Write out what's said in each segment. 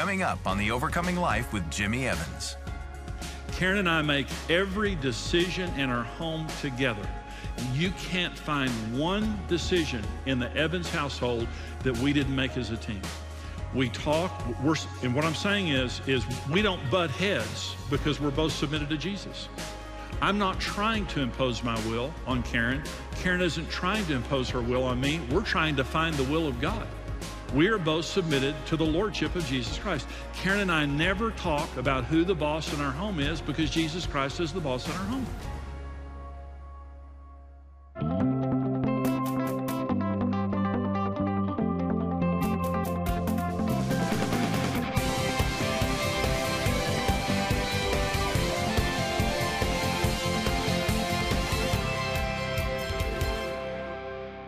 coming up on The Overcoming Life with Jimmy Evans. Karen and I make every decision in our home together. You can't find one decision in the Evans household that we didn't make as a team. We talk, we're, and what I'm saying is, is we don't butt heads because we're both submitted to Jesus. I'm not trying to impose my will on Karen. Karen isn't trying to impose her will on me. We're trying to find the will of God. We are both submitted to the Lordship of Jesus Christ. Karen and I never talk about who the boss in our home is because Jesus Christ is the boss in our home.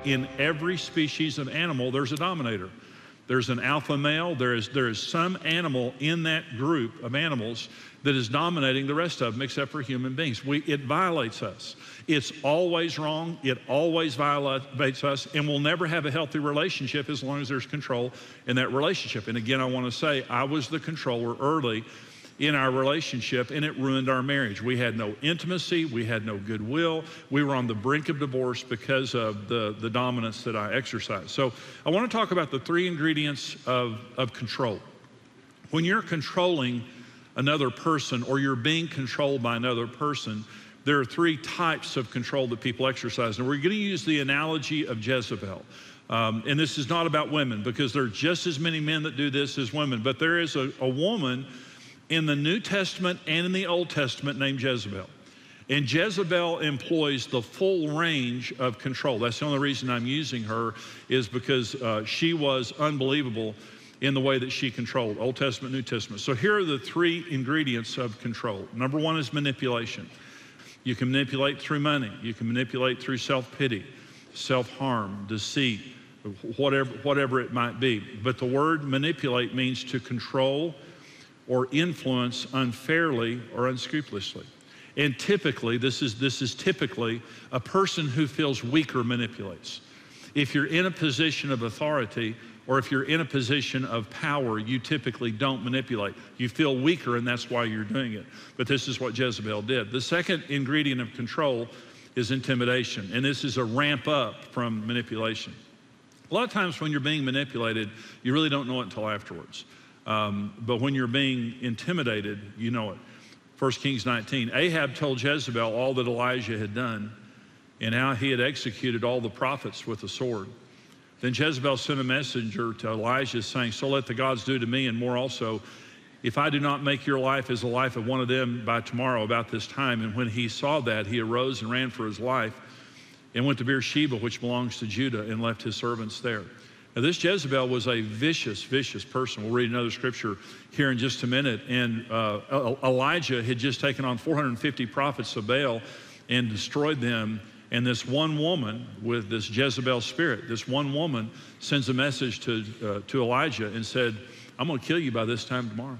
in every species of animal, there's a dominator. There's an alpha male. There is, there is some animal in that group of animals that is dominating the rest of them, except for human beings. We, it violates us. It's always wrong. It always violates us, and we'll never have a healthy relationship as long as there's control in that relationship. And again, I want to say I was the controller early in our relationship and it ruined our marriage. We had no intimacy, we had no goodwill. We were on the brink of divorce because of the, the dominance that I exercised. So I want to talk about the three ingredients of, of control. When you're controlling another person or you're being controlled by another person, there are three types of control that people exercise. And we're going to use the analogy of Jezebel. Um, and this is not about women because there are just as many men that do this as women, but there is a, a woman in the New Testament and in the Old Testament named Jezebel. And Jezebel employs the full range of control. That's the only reason I'm using her is because uh, she was unbelievable in the way that she controlled Old Testament, New Testament. So here are the three ingredients of control. Number one is manipulation. You can manipulate through money. You can manipulate through self-pity, self-harm, deceit, whatever, whatever it might be. But the word manipulate means to control, or influence unfairly or unscrupulously. And typically, this is, this is typically a person who feels weaker manipulates. If you're in a position of authority or if you're in a position of power, you typically don't manipulate. You feel weaker, and that's why you're doing it. But this is what Jezebel did. The second ingredient of control is intimidation, and this is a ramp up from manipulation. A lot of times when you're being manipulated, you really don't know it until afterwards. Um, but when you're being intimidated, you know it. 1 Kings 19 Ahab told Jezebel all that Elijah had done and how he had executed all the prophets with a sword. Then Jezebel sent a messenger to Elijah saying, So let the gods do to me and more also, if I do not make your life as the life of one of them by tomorrow about this time. And when he saw that, he arose and ran for his life and went to Beersheba, which belongs to Judah, and left his servants there. Now, this Jezebel was a vicious, vicious person. We'll read another scripture here in just a minute. And uh, Elijah had just taken on 450 prophets of Baal and destroyed them. And this one woman with this Jezebel spirit, this one woman sends a message to, uh, to Elijah and said, I'm going to kill you by this time tomorrow,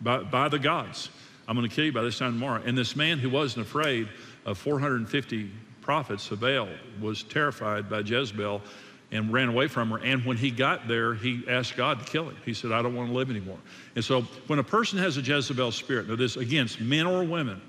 by, by the gods. I'm going to kill you by this time tomorrow. And this man who wasn't afraid of 450 prophets of Baal was terrified by Jezebel and ran away from her. And when he got there, he asked God to kill him. He said, I don't want to live anymore. And so when a person has a Jezebel spirit, now this against men or women,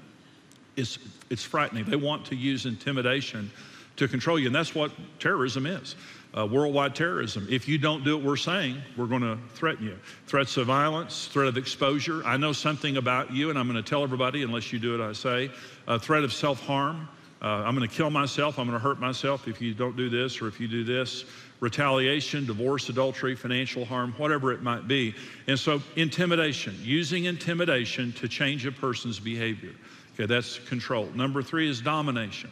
it's, it's frightening. They want to use intimidation to control you. And that's what terrorism is. Uh, worldwide terrorism. If you don't do what we're saying, we're going to threaten you. Threats of violence, threat of exposure. I know something about you, and I'm going to tell everybody unless you do what I say. A threat of self harm. Uh, I'm going to kill myself. I'm going to hurt myself if you don't do this or if you do this. Retaliation, divorce, adultery, financial harm, whatever it might be. And so, intimidation, using intimidation to change a person's behavior. Okay, that's control. Number three is domination.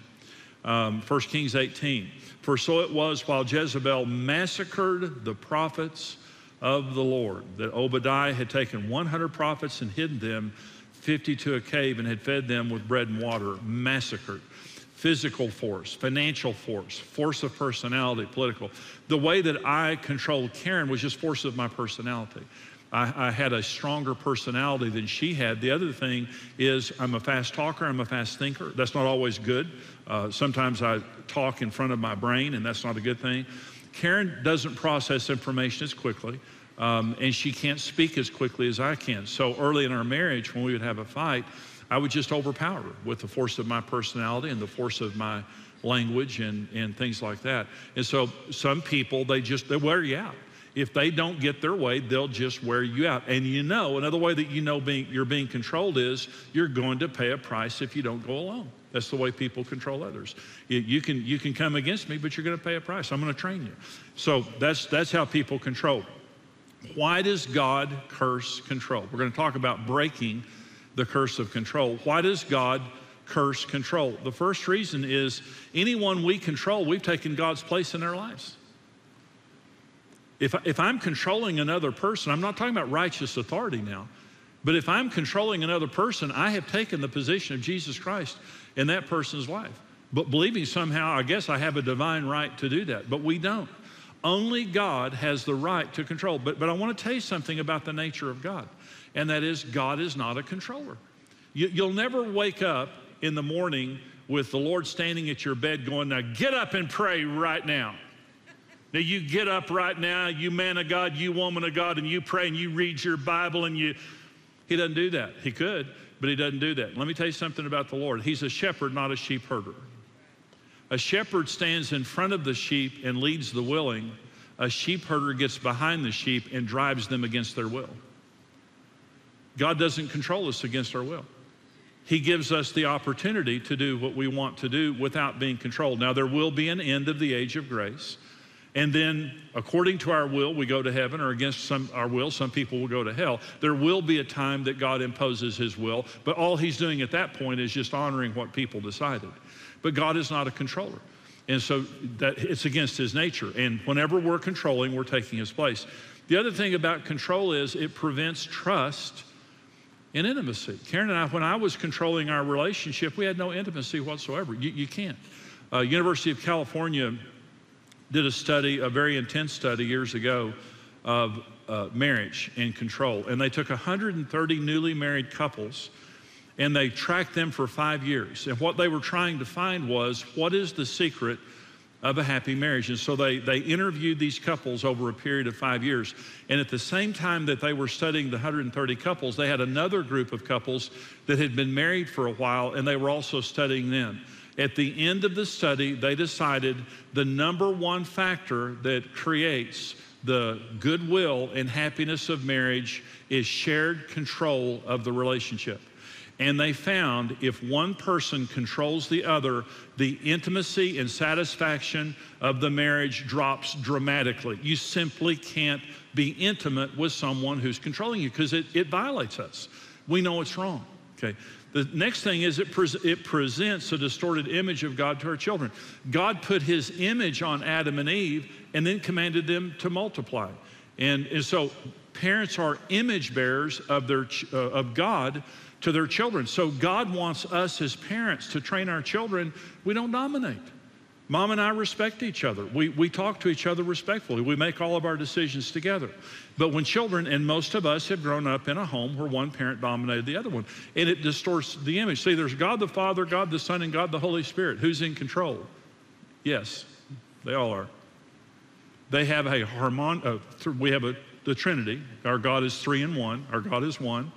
Um, 1 Kings 18. For so it was while Jezebel massacred the prophets of the Lord that Obadiah had taken 100 prophets and hidden them 50 to a cave and had fed them with bread and water, massacred physical force, financial force, force of personality, political. The way that I controlled Karen was just force of my personality. I, I, had a stronger personality than she had. The other thing is, I'm a fast talker, I'm a fast thinker. That's not always good. Uh, sometimes I talk in front of my brain, and that's not a good thing. Karen doesn't process information as quickly. Um, and she can't speak as quickly as I can. So early in our marriage, when we would have a fight, I would just overpower her with the force of my personality and the force of my language and, and things like that. And so some people, they just, they wear you out. If they don't get their way, they'll just wear you out. And you know, another way that you know being, you're being controlled is you're going to pay a price if you don't go along. That's the way people control others. You, you can, you can come against me, but you're going to pay a price. I'm going to train you. So that's, that's how people control. Why does God curse control? We're going to talk about breaking the curse of control. Why does God curse control? The first reason is anyone we control, we've taken God's place in their lives. If, if I'm controlling another person, I'm not talking about righteous authority now, but if I'm controlling another person, I have taken the position of Jesus Christ in that person's life. But believing somehow, I guess I have a divine right to do that, but we don't. Only God has the right to control. But, but I want to tell you something about the nature of God and that is God is not a controller. You, you'll never wake up in the morning with the Lord standing at your bed going, Now get up and pray right now. Now you get up right now, you man of God, you woman of God, and you pray and you read your Bible and you. He doesn't do that. He could, but he doesn't do that. Let me tell you something about the Lord. He's a shepherd, not a sheep herder. A shepherd stands in front of the sheep and leads the willing. A sheep herder gets behind the sheep and drives them against their will. God doesn't control us against our will. He gives us the opportunity to do what we want to do without being controlled. Now, there will be an end of the age of grace. And then, according to our will, we go to heaven, or against some, our will, some people will go to hell. There will be a time that God imposes his will, but all he's doing at that point is just honoring what people decided. But God is not a controller. And so that it's against his nature. And whenever we're controlling, we're taking his place. The other thing about control is it prevents trust in intimacy. Karen and I, when I was controlling our relationship, we had no intimacy whatsoever. You, you can't. Uh, University of California did a study, a very intense study years ago of uh, marriage and control. And they took 130 newly married couples and they tracked them for five years. And what they were trying to find was what is the secret of a happy marriage. And so they, they interviewed these couples over a period of five years. And at the same time that they were studying the 130 couples, they had another group of couples that had been married for a while, and they were also studying them. At the end of the study, they decided the number one factor that creates the goodwill and happiness of marriage is shared control of the relationship. And they found if one person controls the other, the intimacy and satisfaction of the marriage drops dramatically. You simply can't be intimate with someone who's controlling you because it, it violates us. We know it's wrong. Okay. The next thing is it, pre- it presents a distorted image of God to our children. God put his image on Adam and Eve and then commanded them to multiply. And, and so parents are image bearers of, their, uh, of God to their children. So God wants us as parents to train our children. We don't dominate. Mom and I respect each other. We, we talk to each other respectfully. We make all of our decisions together. But when children, and most of us have grown up in a home where one parent dominated the other one, and it distorts the image. See, there's God the Father, God the Son, and God the Holy Spirit. Who's in control? Yes, they all are. They have a harmon. Uh, we have a, the Trinity. Our God is three in one. Our God is one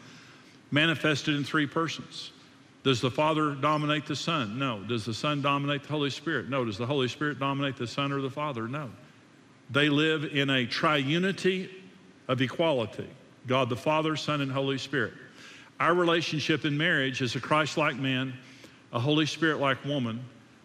manifested in three persons. Does the Father dominate the Son? No. Does the Son dominate the Holy Spirit? No. Does the Holy Spirit dominate the Son or the Father? No. They live in a triunity of equality God the Father, Son, and Holy Spirit. Our relationship in marriage is a Christ like man, a Holy Spirit like woman,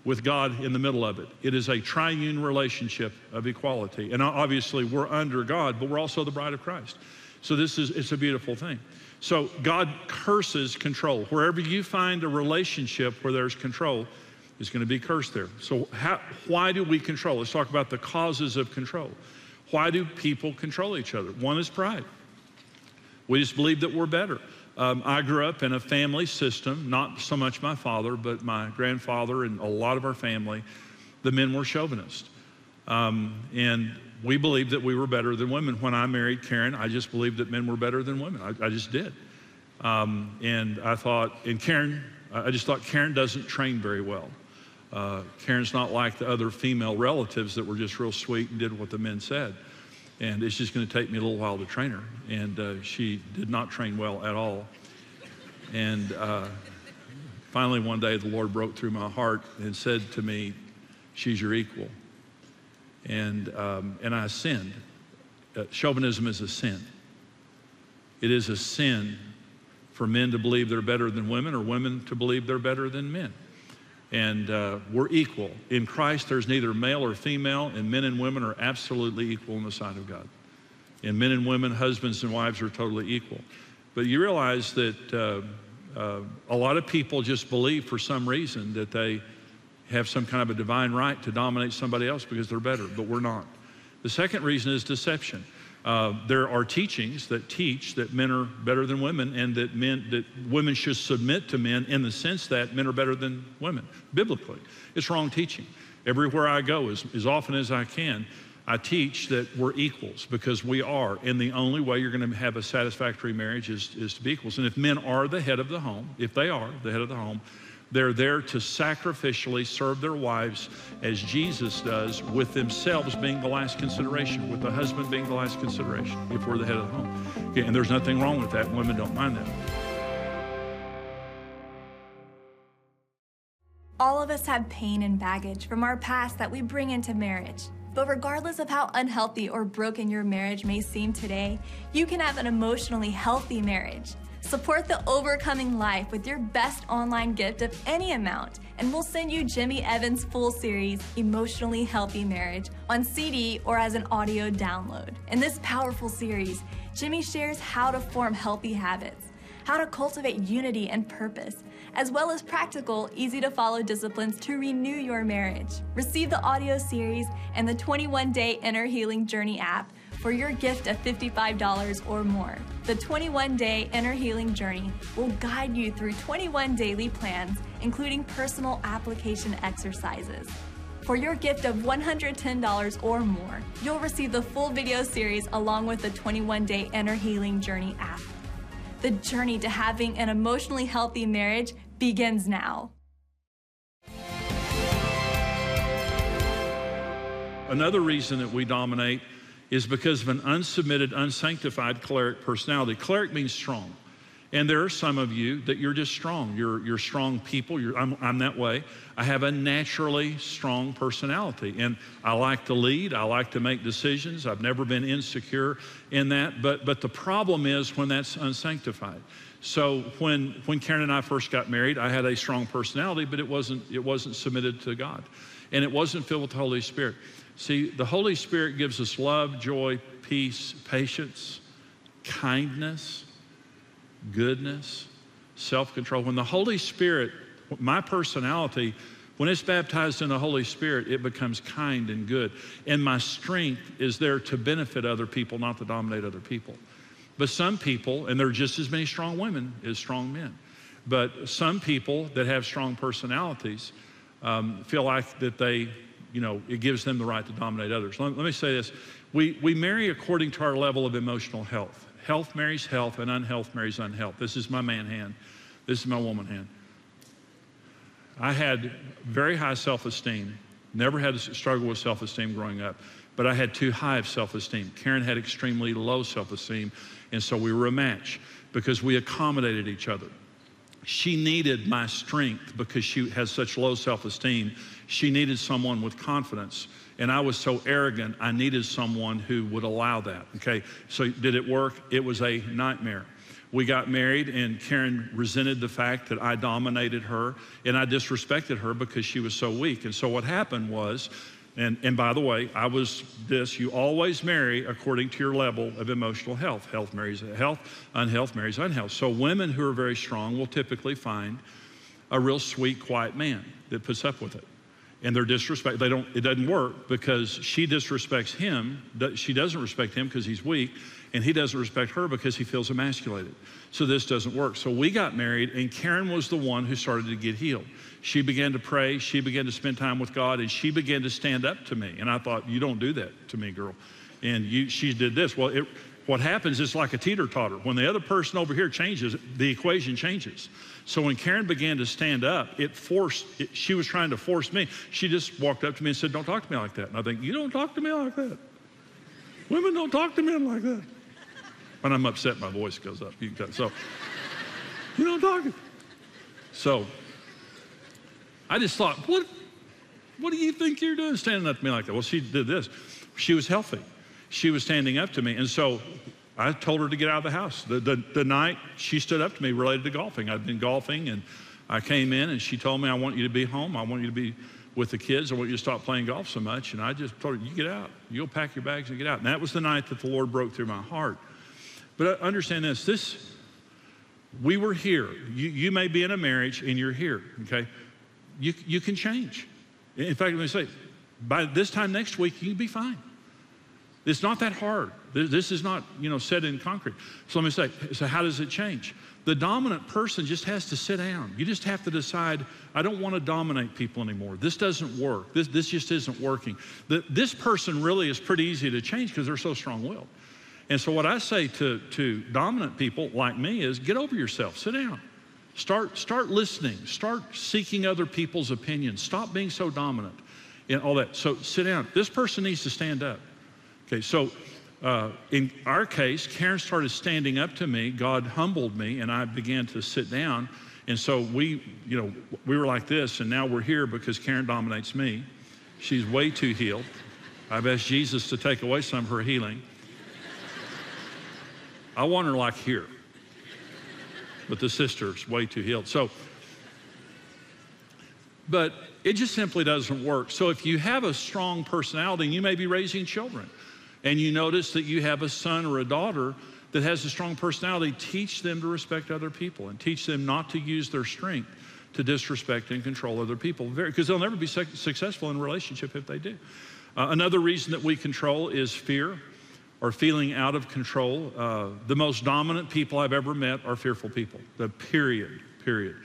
with God in the middle of it. It is a triune relationship of equality. And obviously, we're under God, but we're also the bride of Christ. So this is it's a beautiful thing. So God curses control. Wherever you find a relationship where there's control, is going to be cursed there. So how, why do we control? Let's talk about the causes of control. Why do people control each other? One is pride. We just believe that we're better. Um, I grew up in a family system, not so much my father, but my grandfather and a lot of our family. The men were chauvinists. Um, and we believed that we were better than women. When I married Karen, I just believed that men were better than women. I, I just did. Um, and I thought, and Karen, I just thought Karen doesn't train very well. Uh, Karen's not like the other female relatives that were just real sweet and did what the men said. And it's just going to take me a little while to train her. And uh, she did not train well at all. And uh, finally, one day, the Lord broke through my heart and said to me, She's your equal. And, um, and I sinned. Uh, chauvinism is a sin. It is a sin for men to believe they're better than women or women to believe they're better than men. And uh, we're equal. In Christ, there's neither male or female, and men and women are absolutely equal in the sight of God. And men and women, husbands and wives, are totally equal. But you realize that uh, uh, a lot of people just believe for some reason that they have some kind of a divine right to dominate somebody else because they're better, but we're not. The second reason is deception. Uh, there are teachings that teach that men are better than women and that men that women should submit to men in the sense that men are better than women biblically it's wrong teaching everywhere i go as, as often as i can i teach that we're equals because we are and the only way you're going to have a satisfactory marriage is, is to be equals and if men are the head of the home if they are the head of the home they're there to sacrificially serve their wives as Jesus does, with themselves being the last consideration, with the husband being the last consideration, if we're the head of the home. Okay, and there's nothing wrong with that. Women don't mind that. All of us have pain and baggage from our past that we bring into marriage. But regardless of how unhealthy or broken your marriage may seem today, you can have an emotionally healthy marriage. Support the overcoming life with your best online gift of any amount, and we'll send you Jimmy Evans' full series, Emotionally Healthy Marriage, on CD or as an audio download. In this powerful series, Jimmy shares how to form healthy habits, how to cultivate unity and purpose, as well as practical, easy to follow disciplines to renew your marriage. Receive the audio series and the 21 day Inner Healing Journey app for your gift of $55 or more. The 21 day inner healing journey will guide you through 21 daily plans, including personal application exercises. For your gift of $110 or more, you'll receive the full video series along with the 21 day inner healing journey app. The journey to having an emotionally healthy marriage begins now. Another reason that we dominate is because of an unsubmitted, unsanctified choleric personality. Choleric means strong. And there are some of you that you're just strong. You're, you're strong people. You're, I'm, I'm that way. I have a naturally strong personality. And I like to lead. I like to make decisions. I've never been insecure in that. But, but the problem is when that's unsanctified. So when, when Karen and I first got married, I had a strong personality, but it wasn't, it wasn't submitted to God. And it wasn't filled with the Holy Spirit. See, the Holy Spirit gives us love, joy, peace, patience, kindness, goodness, self control. When the Holy Spirit, my personality, when it's baptized in the Holy Spirit, it becomes kind and good. And my strength is there to benefit other people, not to dominate other people. But some people, and there are just as many strong women as strong men, but some people that have strong personalities um, feel like that they you know, it gives them the right to dominate others. Let, let me say this. We, we marry according to our level of emotional health. Health marries health, and unhealth marries unhealth. This is my man hand. This is my woman hand. I had very high self esteem, never had to struggle with self esteem growing up, but I had too high of self esteem. Karen had extremely low self esteem, and so we were a match because we accommodated each other. She needed my strength because she has such low self esteem she needed someone with confidence. And I was so arrogant, I needed someone who would allow that. Okay, so did it work? It was a nightmare. We got married, and Karen resented the fact that I dominated her, and I disrespected her because she was so weak. And so what happened was, and, and by the way, I was this you always marry according to your level of emotional health. Health marries health, unhealth marries unhealth. So women who are very strong will typically find a real sweet, quiet man that puts up with it and they're disrespect they don't it doesn't work because she disrespects him she doesn't respect him because he's weak and he doesn't respect her because he feels emasculated. So this doesn't work. So we got married and karen was the one who started to get healed. She began to pray she began to spend time with god and she began to stand up to me. And i thought you don't do that to me girl. And you she did this. Well it, what happens is like a teeter totter when the other person over here changes the equation changes so when Karen began to stand up, it forced, it, she was trying to force me. She just walked up to me and said, Don't talk to me like that. And I think, You don't talk to me like that. Women don't talk to men like that. When I'm upset, my voice goes up. You can so you don't talk. So I just thought, what, what do you think you're doing standing up to me like that? Well, she did this. She was healthy. She was standing up to me. And so I told her to get out of the house. The, the, the night she stood up to me related to golfing, I'd been golfing and I came in and she told me, I want you to be home. I want you to be with the kids. I want you to stop playing golf so much. And I just told her, you get out. You'll pack your bags and get out. And that was the night that the Lord broke through my heart. But uh, understand this, this, we were here. You, you may be in a marriage and you're here, okay? You, you can change. In fact, let me say, by this time next week, you can be fine. It's not that hard. This is not, you know, set in concrete. So let me say, so how does it change? The dominant person just has to sit down. You just have to decide, I don't want to dominate people anymore. This doesn't work. This, this just isn't working. The, this person really is pretty easy to change because they're so strong willed. And so what I say to, to dominant people like me is get over yourself, sit down. Start, start listening, start seeking other people's opinions, stop being so dominant and all that. So sit down. This person needs to stand up. Okay, so uh, in our case, Karen started standing up to me. God humbled me, and I began to sit down. And so we, you know, we were like this, and now we're here because Karen dominates me. She's way too healed. I've asked Jesus to take away some of her healing. I want her like here, but the sister's way too healed. So, but it just simply doesn't work. So if you have a strong personality, and you may be raising children and you notice that you have a son or a daughter that has a strong personality, teach them to respect other people and teach them not to use their strength to disrespect and control other people because they'll never be successful in a relationship if they do. Uh, another reason that we control is fear or feeling out of control. Uh, the most dominant people I've ever met are fearful people, the period, period.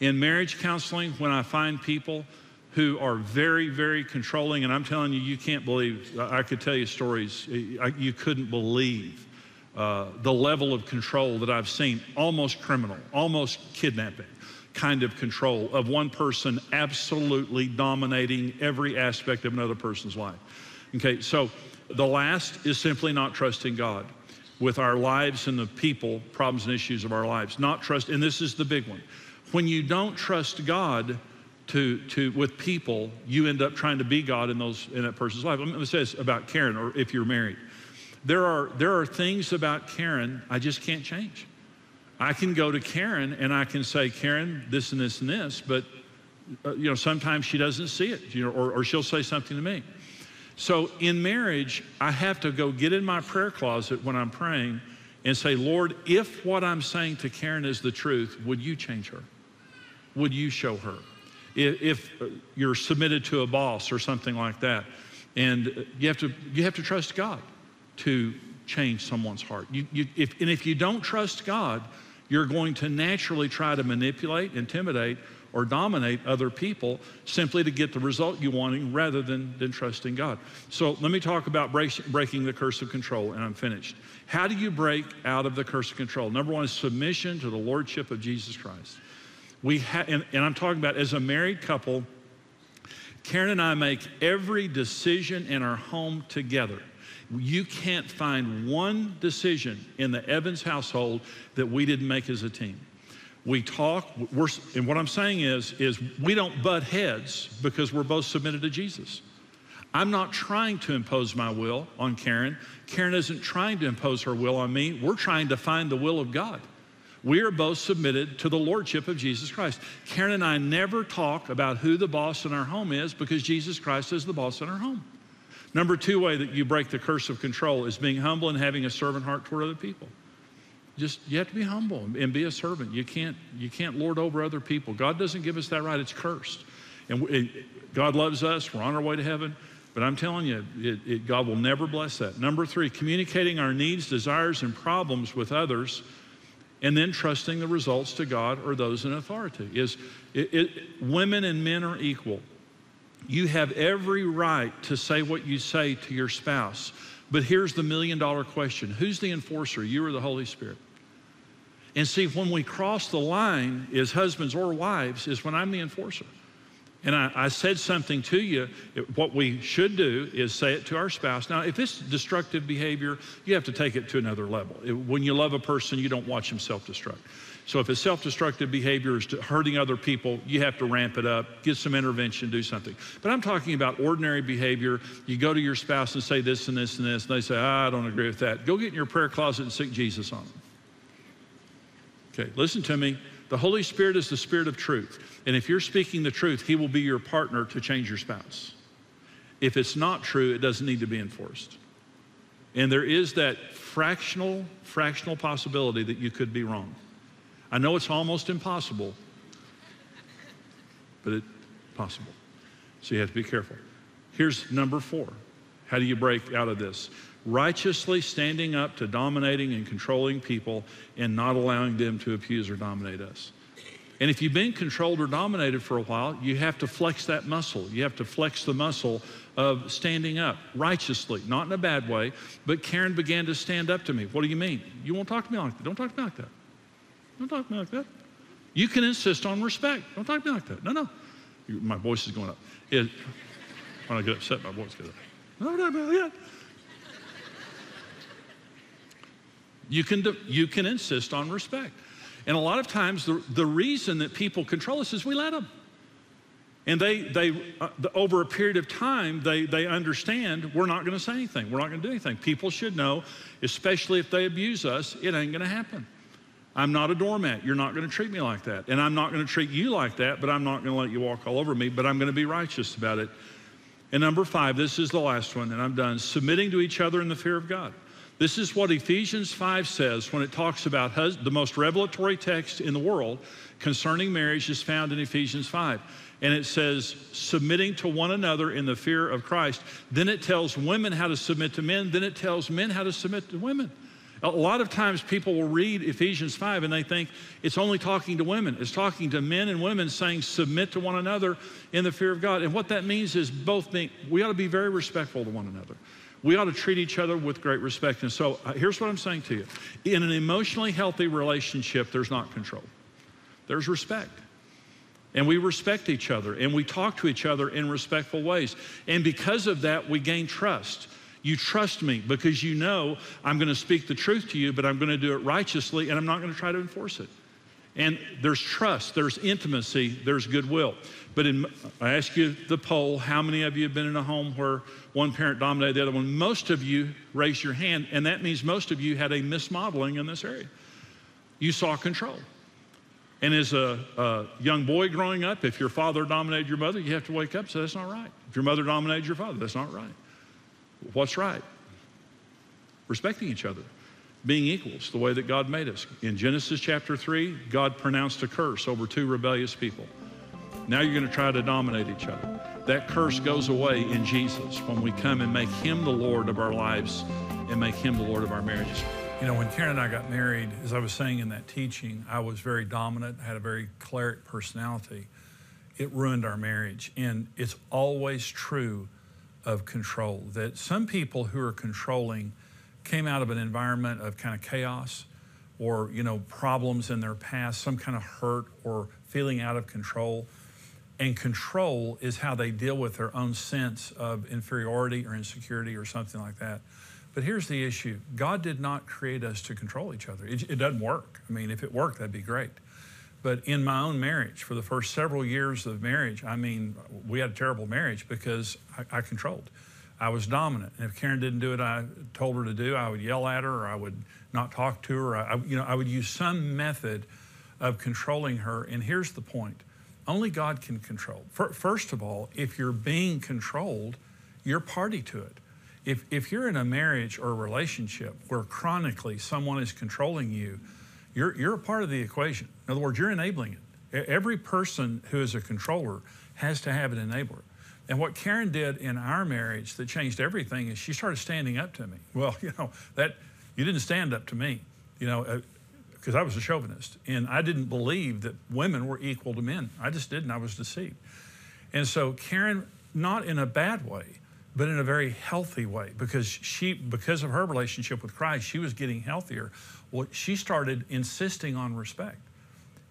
In marriage counseling, when I find people who are very, very controlling. And I'm telling you, you can't believe, I could tell you stories you couldn't believe uh, the level of control that I've seen, almost criminal, almost kidnapping kind of control of one person absolutely dominating every aspect of another person's life. Okay, so the last is simply not trusting God with our lives and the people, problems and issues of our lives. Not trust, and this is the big one. When you don't trust God, to, to with people, you end up trying to be God in those in that person's life. Let me say this about Karen, or if you're married. There are there are things about Karen I just can't change. I can go to Karen and I can say, Karen, this and this and this, but uh, you know sometimes she doesn't see it, you know, or, or she'll say something to me. So in marriage, I have to go get in my prayer closet when I'm praying and say, Lord, if what I'm saying to Karen is the truth, would you change her? Would you show her? If, you're submitted to a boss or something like that. And you have to, you have to trust God to change someone's heart. You, you, if, and if you don't trust God, you're going to naturally try to manipulate, intimidate, or dominate other people simply to get the result you wanting rather than, than trusting God. So let me talk about break, breaking the curse of control, and I'm finished. How do you break out of the curse of control? Number one is submission to the Lordship of Jesus Christ. We ha- and, and I'm talking about as a married couple, Karen and I make every decision in our home together. You can't find one decision in the Evans household that we didn't make as a team. We talk, we're, and what I'm saying is, is we don't butt heads because we're both submitted to Jesus. I'm not trying to impose my will on Karen. Karen isn't trying to impose her will on me. We're trying to find the will of God. We are both submitted to the Lordship of Jesus Christ. Karen and I never talk about who the boss in our home is because Jesus Christ is the boss in our home. Number two way that you break the curse of control is being humble and having a servant heart toward other people. Just you have to be humble and be a servant. You can't you can't lord over other people. God doesn't give us that right. It's cursed. And it, God loves us. We're on our way to heaven. But I'm telling you, it, it, God will never bless that. Number three, communicating our needs, desires, and problems with others and then trusting the results to God or those in authority. Is it, it, women and men are equal. You have every right to say what you say to your spouse. But here's the million dollar question Who's the enforcer, you or the Holy Spirit? And see, when we cross the line as husbands or wives, is when I'm the enforcer. And I, I, said something to you. What we should do is say it to our spouse. Now, if it's destructive behavior, you have to take it to another level. When you love a person, you don't watch them self destruct. So if it's self destructive behavior is hurting other people, you have to ramp it up, get some intervention, do something. But I'm talking about ordinary behavior. You go to your spouse and say this and this and this, and they say, ah, I don't agree with that. Go get in your prayer closet and seek Jesus on them. Okay, listen to me. The Holy Spirit is the Spirit of truth. And if you're speaking the truth, He will be your partner to change your spouse. If it's not true, it doesn't need to be enforced. And there is that fractional, fractional possibility that you could be wrong. I know it's almost impossible, but it's possible. So you have to be careful. Here's number four. How do you break out of this? righteously standing up to dominating and controlling people and not allowing them to abuse or dominate us. And if you've been controlled or dominated for a while, you have to flex that muscle. You have to flex the muscle of standing up righteously, not in a bad way. But Karen began to stand up to me. What do you mean? You won't talk to me like that. Don't talk to me like that. Don't talk to me like that. You can insist on respect. Don't talk to me like that. No, no. My voice is going up. It, when I get upset, my voice goes up. No, no, no, yeah. You can, you can insist on respect. And a lot of times, the, the reason that people control us is we let them. And they, they uh, the, over a period of time, they, they understand we're not going to say anything. We're not going to do anything. People should know, especially if they abuse us, it ain't going to happen. I'm not a doormat. You're not going to treat me like that. And I'm not going to treat you like that, but I'm not going to let you walk all over me, but I'm going to be righteous about it. And number five, this is the last one, and I'm done. Submitting to each other in the fear of God. This is what Ephesians 5 says when it talks about hus- the most revelatory text in the world concerning marriage is found in Ephesians 5. And it says, submitting to one another in the fear of Christ. Then it tells women how to submit to men. Then it tells men how to submit to women. A lot of times people will read Ephesians 5 and they think it's only talking to women. It's talking to men and women saying, submit to one another in the fear of God. And what that means is both being, we ought to be very respectful to one another we ought to treat each other with great respect. And so uh, here's what I'm saying to you in an emotionally healthy relationship, there's not control, there's respect. And we respect each other and we talk to each other in respectful ways. And because of that, we gain trust. You trust me because you know I'm going to speak the truth to you, but I'm going to do it righteously and I'm not going to try to enforce it. And there's trust, there's intimacy, there's goodwill. But in, I ask you the poll how many of you have been in a home where one parent dominated the other one? Most of you raised your hand, and that means most of you had a mismodeling in this area. You saw control. And as a, a, young boy growing up, if your father dominated your mother, you have to wake up and say, that's not right. If your mother dominated your father, that's not right. What's right? Respecting each other, being equals, the way that God made us. In Genesis chapter 3, God pronounced a curse over two rebellious people. Now you're going to try to dominate each other. That curse goes away in Jesus when we come and make Him the Lord of our lives and make Him the Lord of our marriages. You know, when Karen and I got married, as I was saying in that teaching, I was very dominant, had a very choleric personality. It ruined our marriage. And it's always true of control that some people who are controlling came out of an environment of kind of chaos or, you know, problems in their past, some kind of hurt or feeling out of control. And control is how they deal with their own sense of inferiority or insecurity or something like that. But here's the issue God did not create us to control each other. It, it, doesn't work. I mean, if it worked, that'd be great. But in my own marriage, for the first several years of marriage, I mean, we had a terrible marriage because I, I controlled. I was dominant. And if Karen didn't do what I told her to do, I would yell at her or I would not talk to her. I, you know, I would use some method of controlling her. And here's the point only God can control. First of all, if you're being controlled, you're party to it. If, if you're in a marriage or a relationship where chronically someone is controlling you, you're, you're a part of the equation. In other words, you're enabling it. Every person who is a controller has to have an enabler. And what Karen did in our marriage that changed everything is she started standing up to me. Well, you know, that you didn't stand up to me. You know, uh, because I was a chauvinist and I didn't believe that women were equal to men. I just didn't. I was deceived. And so Karen, not in a bad way, but in a very healthy way, because she, because of her relationship with Christ, she was getting healthier. Well, she started insisting on respect.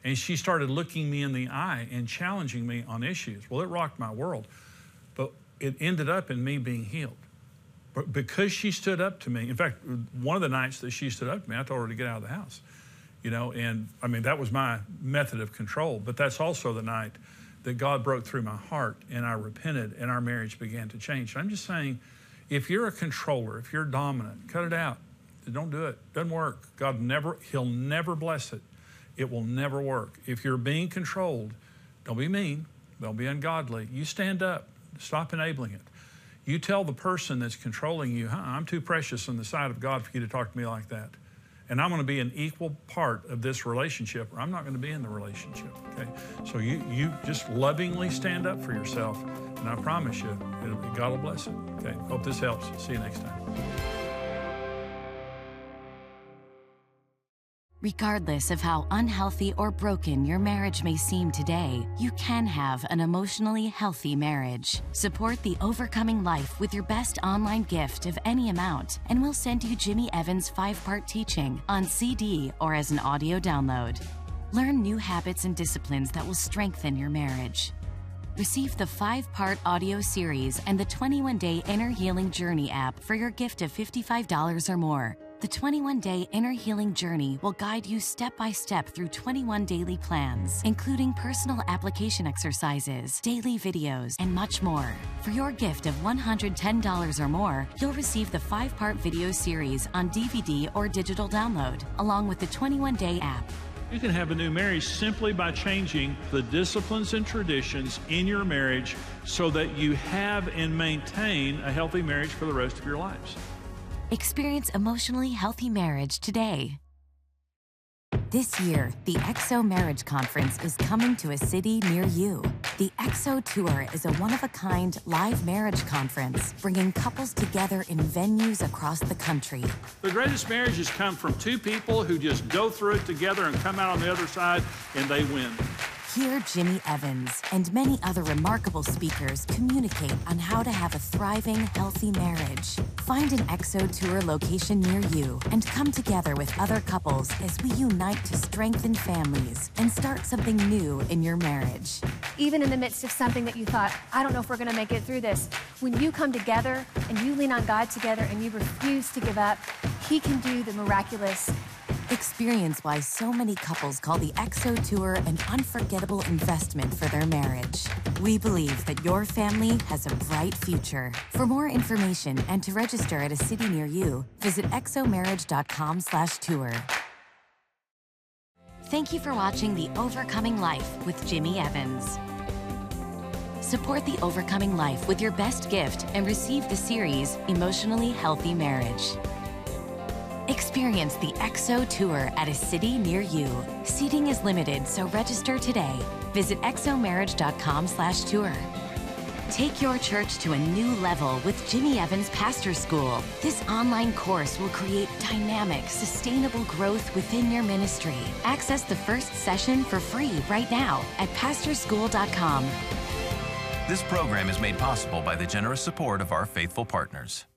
And she started looking me in the eye and challenging me on issues. Well, it rocked my world. But it ended up in me being healed. But because she stood up to me, in fact, one of the nights that she stood up to me, I told her to get out of the house. You know, and I mean, that was my method of control. But that's also the night that God broke through my heart and I repented and our marriage began to change. I'm just saying, if you're a controller, if you're dominant, cut it out. Don't do it. Doesn't work. God never, He'll never bless it. It will never work. If you're being controlled, don't be mean. Don't be ungodly. You stand up. Stop enabling it. You tell the person that's controlling you, huh, I'm too precious in the sight of God for you to talk to me like that. And I'm going to be an equal part of this relationship, or I'm not going to be in the relationship. Okay? So you, you just lovingly stand up for yourself, and I promise you, God will bless it. Okay? Hope this helps. See you next time. Regardless of how unhealthy or broken your marriage may seem today, you can have an emotionally healthy marriage. Support the overcoming life with your best online gift of any amount, and we'll send you Jimmy Evans' five part teaching on CD or as an audio download. Learn new habits and disciplines that will strengthen your marriage. Receive the five part audio series and the 21 day Inner Healing Journey app for your gift of $55 or more. The 21 day inner healing journey will guide you step by step through 21 daily plans, including personal application exercises, daily videos, and much more. For your gift of $110 or more, you'll receive the five part video series on DVD or digital download, along with the 21 day app. You can have a new marriage simply by changing the disciplines and traditions in your marriage so that you have and maintain a healthy marriage for the rest of your lives. Experience emotionally healthy marriage today. This year, the XO Marriage Conference is coming to a city near you. The XO Tour is a one of a kind live marriage conference bringing couples together in venues across the country. The greatest marriages come from two people who just go through it together and come out on the other side and they win. Hear Jimmy Evans and many other remarkable speakers communicate on how to have a thriving, healthy marriage. Find an XO Tour location near you and come together with other couples as we unite to strengthen families and start something new in your marriage. Even in the midst of something that you thought, I don't know if we're going to make it through this, when you come together and you lean on God together and you refuse to give up, He can do the miraculous Experience why so many couples call the XO Tour an unforgettable investment for their marriage. We believe that your family has a bright future. For more information and to register at a city near you, visit xomarriage.com slash tour. Thank you for watching The Overcoming Life with Jimmy Evans. Support The Overcoming Life with your best gift and receive the series Emotionally Healthy Marriage. Experience the XO Tour at a city near you. Seating is limited, so register today. Visit xomarriage.com slash tour. Take your church to a new level with Jimmy Evans Pastor School. This online course will create dynamic, sustainable growth within your ministry. Access the first session for free right now at pastorschool.com. This program is made possible by the generous support of our faithful partners.